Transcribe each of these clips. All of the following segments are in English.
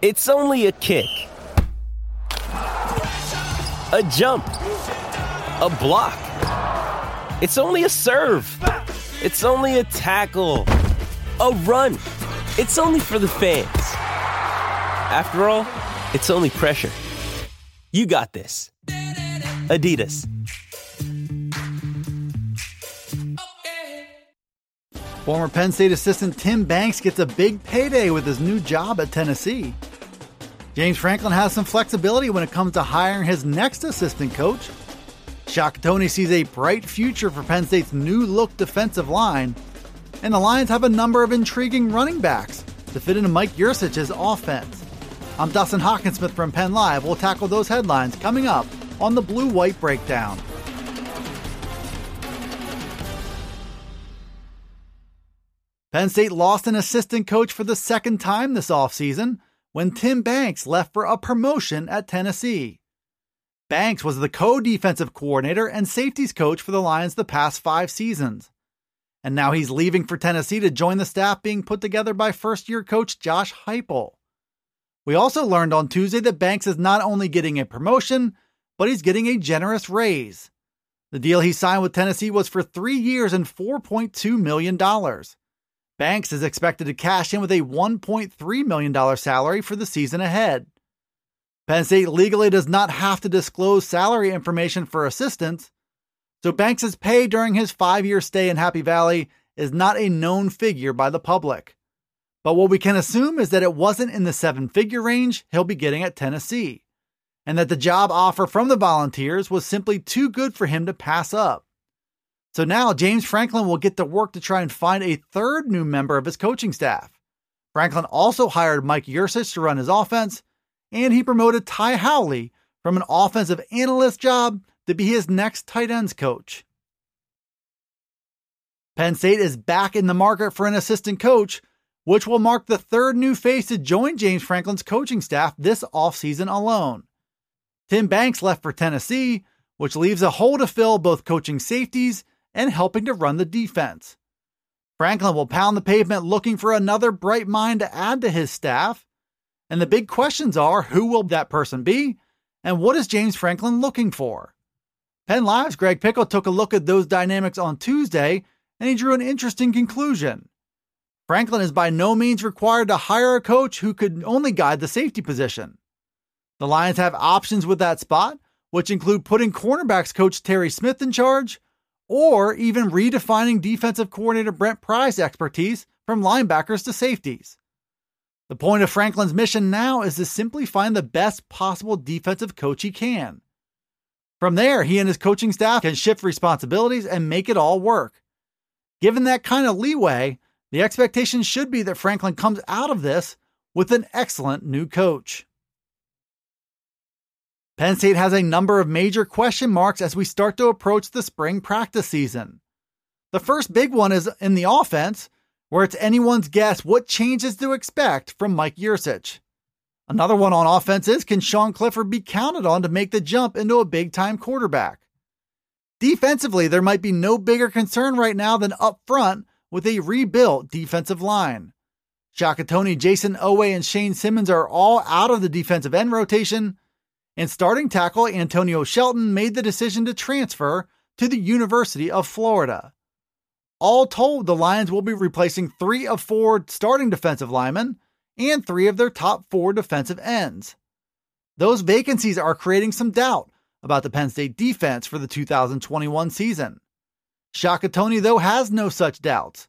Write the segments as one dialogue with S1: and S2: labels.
S1: It's only a kick, a jump, a block. It's only a serve. It's only a tackle, a run. It's only for the fans. After all, it's only pressure. You got this. Adidas.
S2: Former Penn State assistant Tim Banks gets a big payday with his new job at Tennessee. James Franklin has some flexibility when it comes to hiring his next assistant coach. Shaka Toney sees a bright future for Penn State's new look defensive line, and the Lions have a number of intriguing running backs to fit into Mike Yurcich's offense. I'm Dustin Hockensmith from Penn Live. We'll tackle those headlines coming up on the Blue White Breakdown. Penn State lost an assistant coach for the second time this offseason when Tim Banks left for a promotion at Tennessee. Banks was the co defensive coordinator and safeties coach for the Lions the past five seasons. And now he's leaving for Tennessee to join the staff being put together by first year coach Josh Heupel. We also learned on Tuesday that Banks is not only getting a promotion, but he's getting a generous raise. The deal he signed with Tennessee was for three years and $4.2 million. Banks is expected to cash in with a $1.3 million salary for the season ahead. Penn State legally does not have to disclose salary information for assistants, so Banks' pay during his five year stay in Happy Valley is not a known figure by the public. But what we can assume is that it wasn't in the seven figure range he'll be getting at Tennessee, and that the job offer from the Volunteers was simply too good for him to pass up. So now James Franklin will get to work to try and find a third new member of his coaching staff. Franklin also hired Mike Yurcich to run his offense, and he promoted Ty Howley from an offensive analyst job to be his next tight ends coach. Penn State is back in the market for an assistant coach, which will mark the third new face to join James Franklin's coaching staff this offseason alone. Tim Banks left for Tennessee, which leaves a hole to fill both coaching safeties and helping to run the defense. Franklin will pound the pavement looking for another bright mind to add to his staff. And the big questions are who will that person be? And what is James Franklin looking for? Penn Live's Greg Pickle took a look at those dynamics on Tuesday and he drew an interesting conclusion. Franklin is by no means required to hire a coach who could only guide the safety position. The Lions have options with that spot, which include putting cornerbacks coach Terry Smith in charge or even redefining defensive coordinator Brent Pry's expertise from linebackers to safeties. The point of Franklin's mission now is to simply find the best possible defensive coach he can. From there, he and his coaching staff can shift responsibilities and make it all work. Given that kind of leeway, the expectation should be that Franklin comes out of this with an excellent new coach. Penn State has a number of major question marks as we start to approach the spring practice season. The first big one is in the offense, where it's anyone's guess what changes to expect from Mike Yurcich. Another one on offense is can Sean Clifford be counted on to make the jump into a big time quarterback? Defensively, there might be no bigger concern right now than up front with a rebuilt defensive line. Shaka Toney, Jayson Oweh, and Shane Simmons are all out of the defensive end rotation, and starting tackle Antonio Shelton made the decision to transfer to the University of Florida. All told, the Lions will be replacing three of four starting defensive linemen and three of their top four defensive ends. Those vacancies are creating some doubt about the Penn State defense for the 2021 season. Shaka Toney, though, has no such doubts.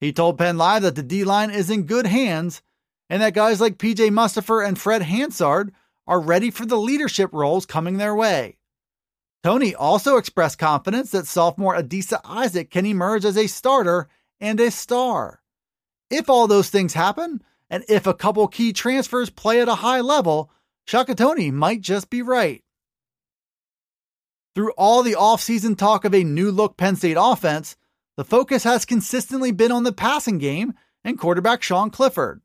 S2: He told Penn Live that the D line is in good hands and that guys like PJ Mustipher and Fred Hansard are ready for the leadership roles coming their way. Toney also expressed confidence that sophomore Adisa Isaac can emerge as a starter and a star. If all those things happen, and if a couple key transfers play at a high level, Shaka Toney might just be right. Through all the offseason talk of a new look Penn State offense, the focus has consistently been on the passing game and quarterback Sean Clifford.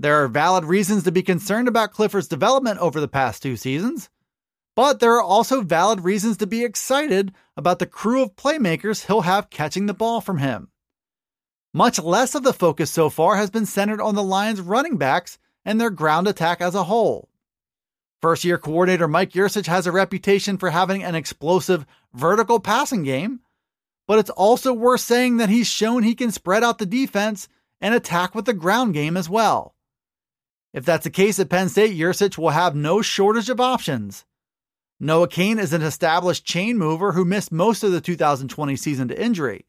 S2: There are valid reasons to be concerned about Clifford's development over the past two seasons, but there are also valid reasons to be excited about the crew of playmakers he'll have catching the ball from him. Much less of the focus so far has been centered on the Lions' running backs and their ground attack as a whole. First year coordinator Mike Yurcich has a reputation for having an explosive vertical passing game, but it's also worth saying that he's shown he can spread out the defense and attack with the ground game as well. If that's the case at Penn State, Yurcich will have no shortage of options. Noah Cain is an established chain mover who missed most of the 2020 season to injury.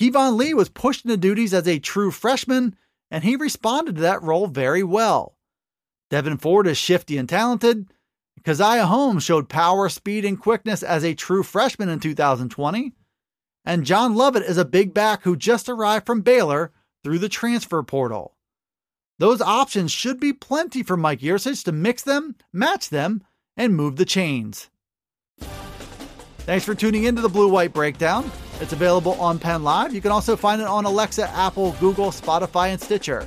S2: Keyvone Lee was pushed into duties as a true freshman, and he responded to that role very well. Devyn Ford is shifty and talented. Caziah Holmes showed power, speed, and quickness as a true freshman in 2020. And John Lovett is a big back who just arrived from Baylor through the transfer portal. Those options should be plenty for Mike Yurcich to mix them, match them, and move the chains. Thanks for tuning into the Blue White Breakdown. It's available on Penn Live. You can also find it on Alexa, Apple, Google, Spotify, and Stitcher.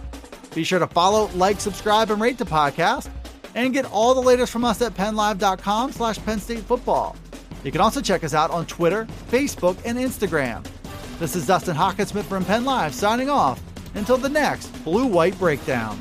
S2: Be sure to follow, like, subscribe, and rate the podcast, and get all the latest from us at PennLive.com slash Penn State Football. You can also check us out on Twitter, Facebook, and Instagram. This is Dustin Hockensmith from Penn Live signing off until the next Blue White Breakdown.